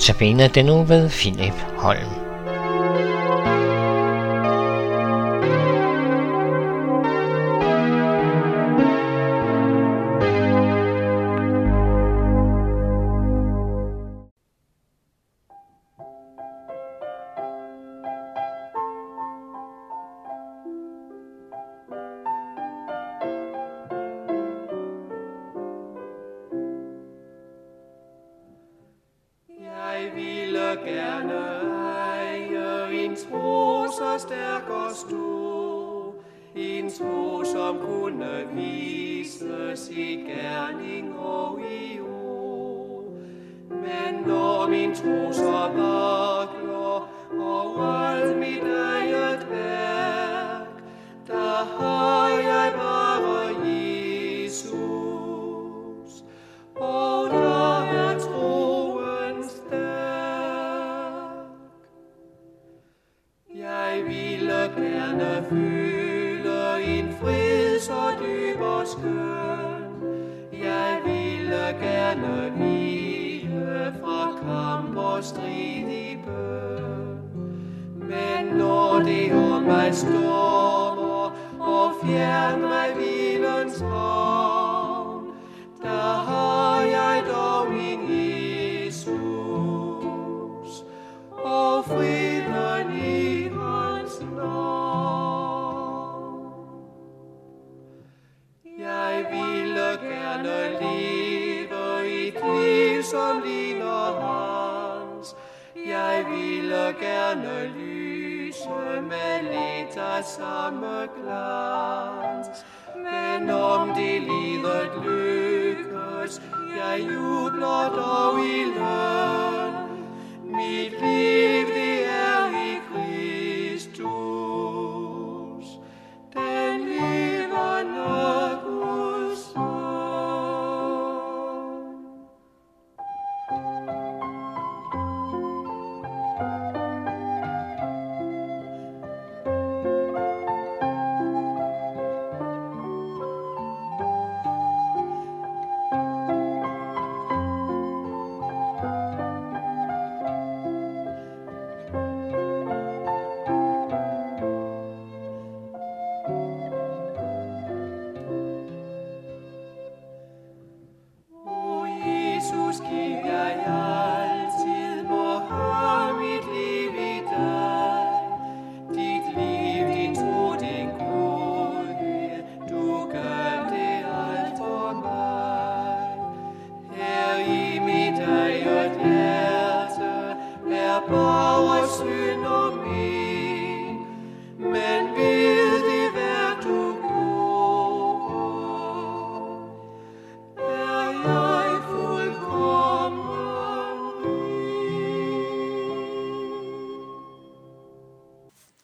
Tabene den nu ved Philip Holm. Som kunne vises i gerning og i ord. Men når min tro så vakler og alt mit er ville gerne hvile fra kamp og strid i bøn. Men når det om mig stormer og fjern mig hvilens havn, der har jeg dog min Jesus og friden i hans navn. Jeg ville gerne leve liv, som ligner hans. Jeg ville gerne lyse med lidt af samme glans. Men om det livet lykkes, jeg jubler dog i løn. Mit liv jeg.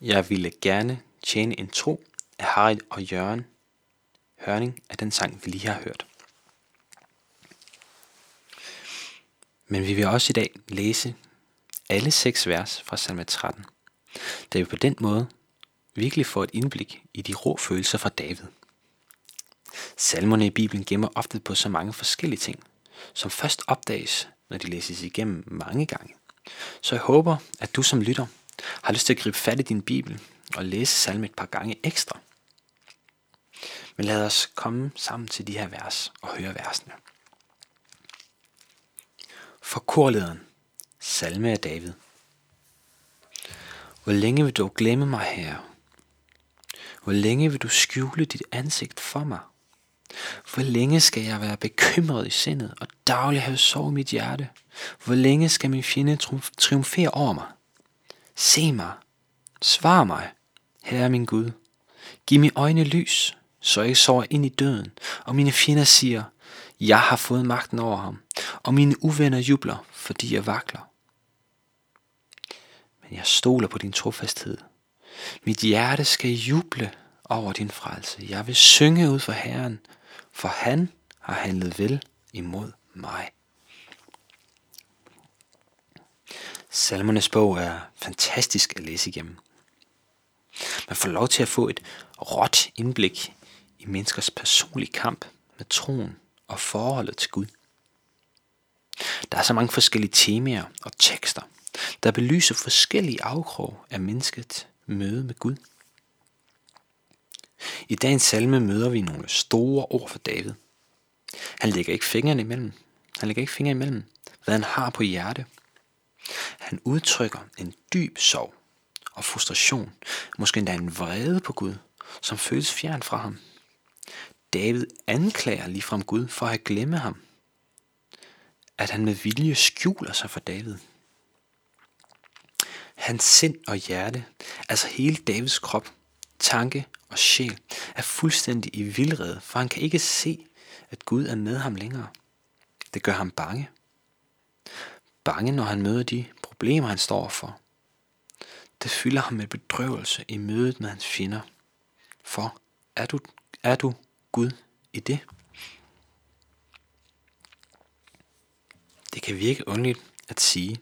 Jeg ville gerne tjene en tro af Harald og Jørgen Hørning af den sang, vi lige har hørt. Men vi vil også i dag læse alle seks vers fra salme 13, da vi på den måde virkelig får et indblik i de rå følelser fra David. Salmerne i Bibelen gemmer ofte på så mange forskellige ting, som først opdages, når de læses igennem mange gange. Så jeg håber, at du som lytter har lyst til at gribe fat i din Bibel og læse salme et par gange ekstra. Men lad os komme sammen til de her vers og høre versene. For korlederen, salme af David. Hvor længe vil du glemme mig, herre? Hvor længe vil du skjule dit ansigt for mig? Hvor længe skal jeg være bekymret i sindet og dagligt have sorg i mit hjerte? Hvor længe skal min fjende triumfere over mig? Se mig, svar mig, Herre min Gud. Giv mine øjne lys, så jeg ikke sover ind i døden, og mine fjender siger, jeg har fået magten over ham, og mine uvenner jubler, fordi jeg vakler. Men jeg stoler på din trofasthed. Mit hjerte skal juble over din frelse. Jeg vil synge ud for Herren, for han har handlet vel imod mig. Salmernes bog er fantastisk at læse igennem. Man får lov til at få et råt indblik i menneskers personlige kamp med troen og forholdet til Gud. Der er så mange forskellige temaer og tekster, der belyser forskellige afkrog af menneskets møde med Gud. I dagens salme møder vi nogle store ord for David. Han lægger ikke fingrene imellem. Han lægger ikke fingre imellem, hvad han har på hjerte. Han udtrykker en dyb sorg og frustration, måske endda en vrede på Gud, som føles fjern fra ham. David anklager ligefrem Gud for at have glemt ham. At han med vilje skjuler sig for David. Hans sind og hjerte, altså hele Davids krop, tanke og sjæl, er fuldstændig i vildrede, for han kan ikke se, at Gud er med ham længere. Det gør ham bange. Bange, når han møder de problemer, han står for. Det fylder ham med bedrøvelse i mødet med hans fjender. For er du, er du Gud i det? Det kan virke underligt at sige,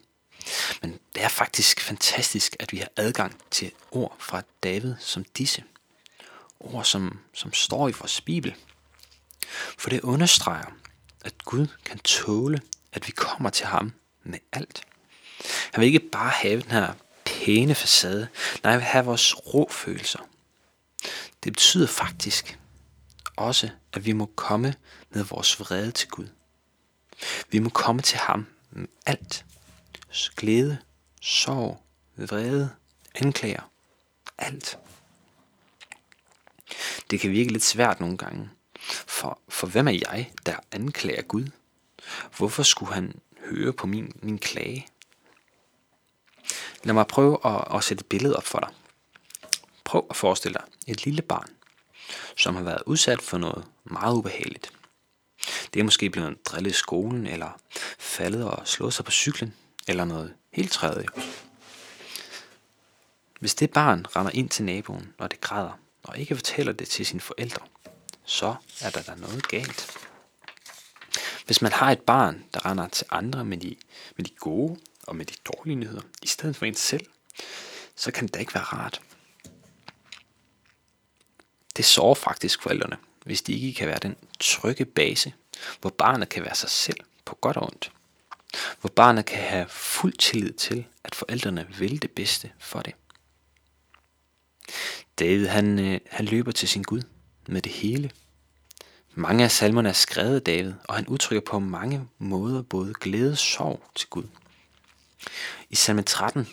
men det er faktisk fantastisk, at vi har adgang til ord fra David som disse. Ord, som, som står i vores Bibel. For det understreger, at Gud kan tåle, at vi kommer til ham med alt. Han vil ikke bare have den her pæne facade, nej, han vil have vores rå følelser. Det betyder faktisk også, at vi må komme med vores vrede til Gud. Vi må komme til ham med alt. Glæde, sorg, vrede, anklager, alt. Det kan virke lidt svært nogle gange, for, for hvem er jeg, der anklager Gud? Hvorfor skulle han høre på min, min klage? Lad mig prøve at, at sætte et billede op for dig. Prøv at forestille dig et lille barn, som har været udsat for noget meget ubehageligt. Det er måske blevet drillet i skolen, eller faldet og slået sig på cyklen, eller noget helt tredje. Hvis det barn render ind til naboen, når det græder, og ikke fortæller det til sine forældre, så er der da noget galt. Hvis man har et barn, der render til andre med de, med de gode og med de dårlige nyheder, i stedet for en selv, så kan det da ikke være rart. Det sårer faktisk forældrene, hvis de ikke kan være den trygge base, hvor barnet kan være sig selv på godt og ondt. Hvor barnet kan have fuld tillid til, at forældrene vil det bedste for det. David han, øh, han løber til sin Gud med det hele. Mange af salmerne er skrevet af David, og han udtrykker på mange måder både glæde og sorg til Gud. I salme 13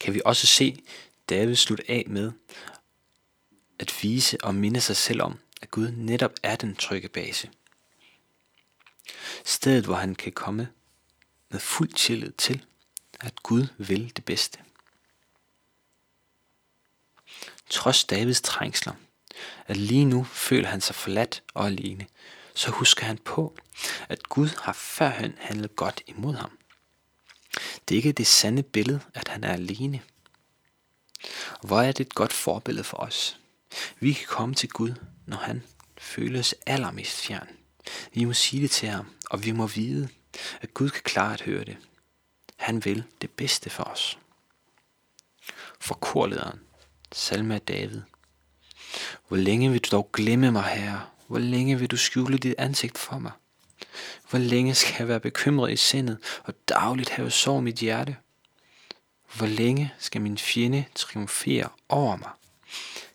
kan vi også se David slutte af med at vise og minde sig selv om, at Gud netop er den trygge base. Stedet, hvor han kan komme med fuld tillid til, at Gud vil det bedste. Trods Davids trængsler, at lige nu føler han sig forladt og alene, så husker han på, at Gud har førhen handlet godt imod ham. Det er ikke det sande billede, at han er alene. Hvor er det et godt forbillede for os? Vi kan komme til Gud, når han føles allermest fjern. Vi må sige det til ham, og vi må vide, at Gud kan klare at høre det. Han vil det bedste for os. For korlederen, salme af David. Hvor længe vil du dog glemme mig, herre? Hvor længe vil du skjule dit ansigt for mig? Hvor længe skal jeg være bekymret i sindet og dagligt have sorg i mit hjerte? Hvor længe skal min fjende triumfere over mig?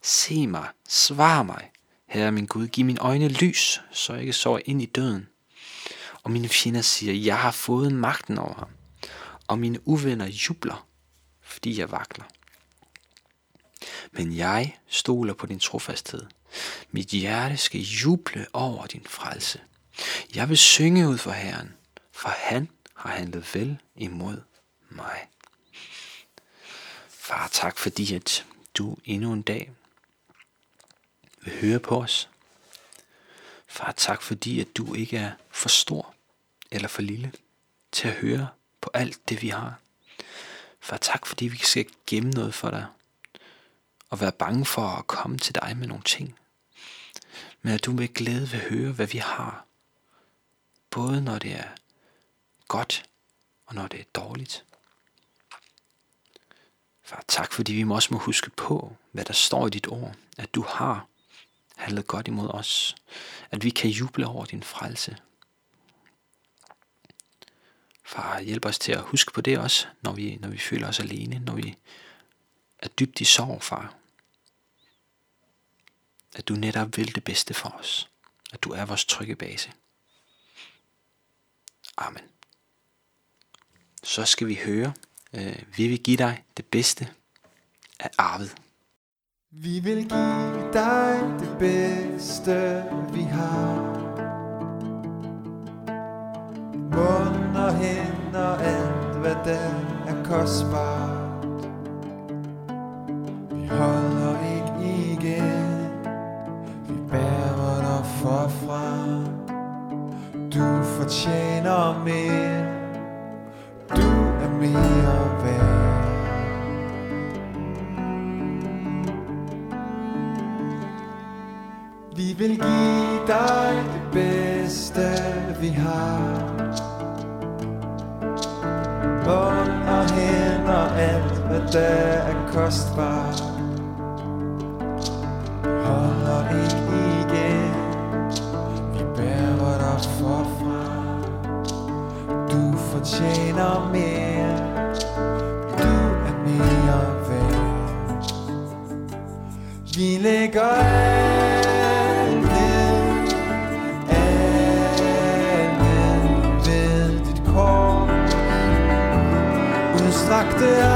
Se mig, svar mig, Herre min Gud, giv mine øjne lys, så jeg ikke sover ind i døden. Og mine fjender siger, jeg har fået magten over ham. Og mine uvenner jubler, fordi jeg vakler. Men jeg stoler på din trofasthed. Mit hjerte skal juble over din frelse. Jeg vil synge ud for Herren, for han har handlet vel imod mig. Far, tak fordi at du endnu en dag vil høre på os. Far, tak fordi at du ikke er for stor eller for lille til at høre på alt det vi har. Far, tak fordi vi skal gemme noget for dig og være bange for at komme til dig med nogle ting. Men at du med glæde vil høre, hvad vi har. Både når det er godt og når det er dårligt. Far, tak fordi vi også må huske på, hvad der står i dit ord, at du har handlet godt imod os, at vi kan juble over din frelse. Far, hjælp os til at huske på det også, når vi, når vi føler os alene, når vi er dybt i sorg, far. At du netop vil det bedste for os. At du er vores trygge base. Amen. Så skal vi høre, øh, vi vil give dig det bedste af arvet. Vi vil give dig det bedste, vi har. Mund og hænder, alt hvad der er kostbart. Vi holder ikke igen, vi bærer dig forfra. Du fortjener mere, du er mere vil give dig det bedste, vi har. Mund og hænder, alt hvad der er kostbart. Holder ikke igen, vi bærer dig forfra. Du fortjener mere, Udstrakte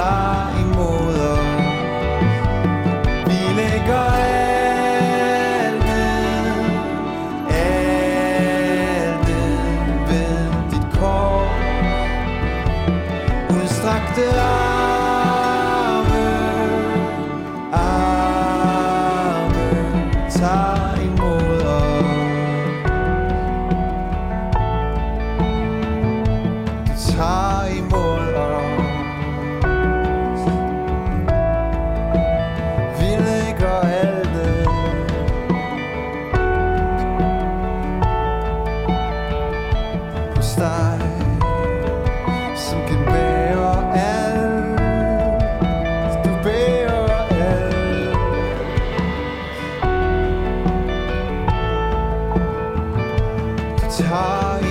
tag imod os. Vi lægger alt ned, alt ned ved dit kors udstrakte arme, arme, tag imod os. Du tager imod Du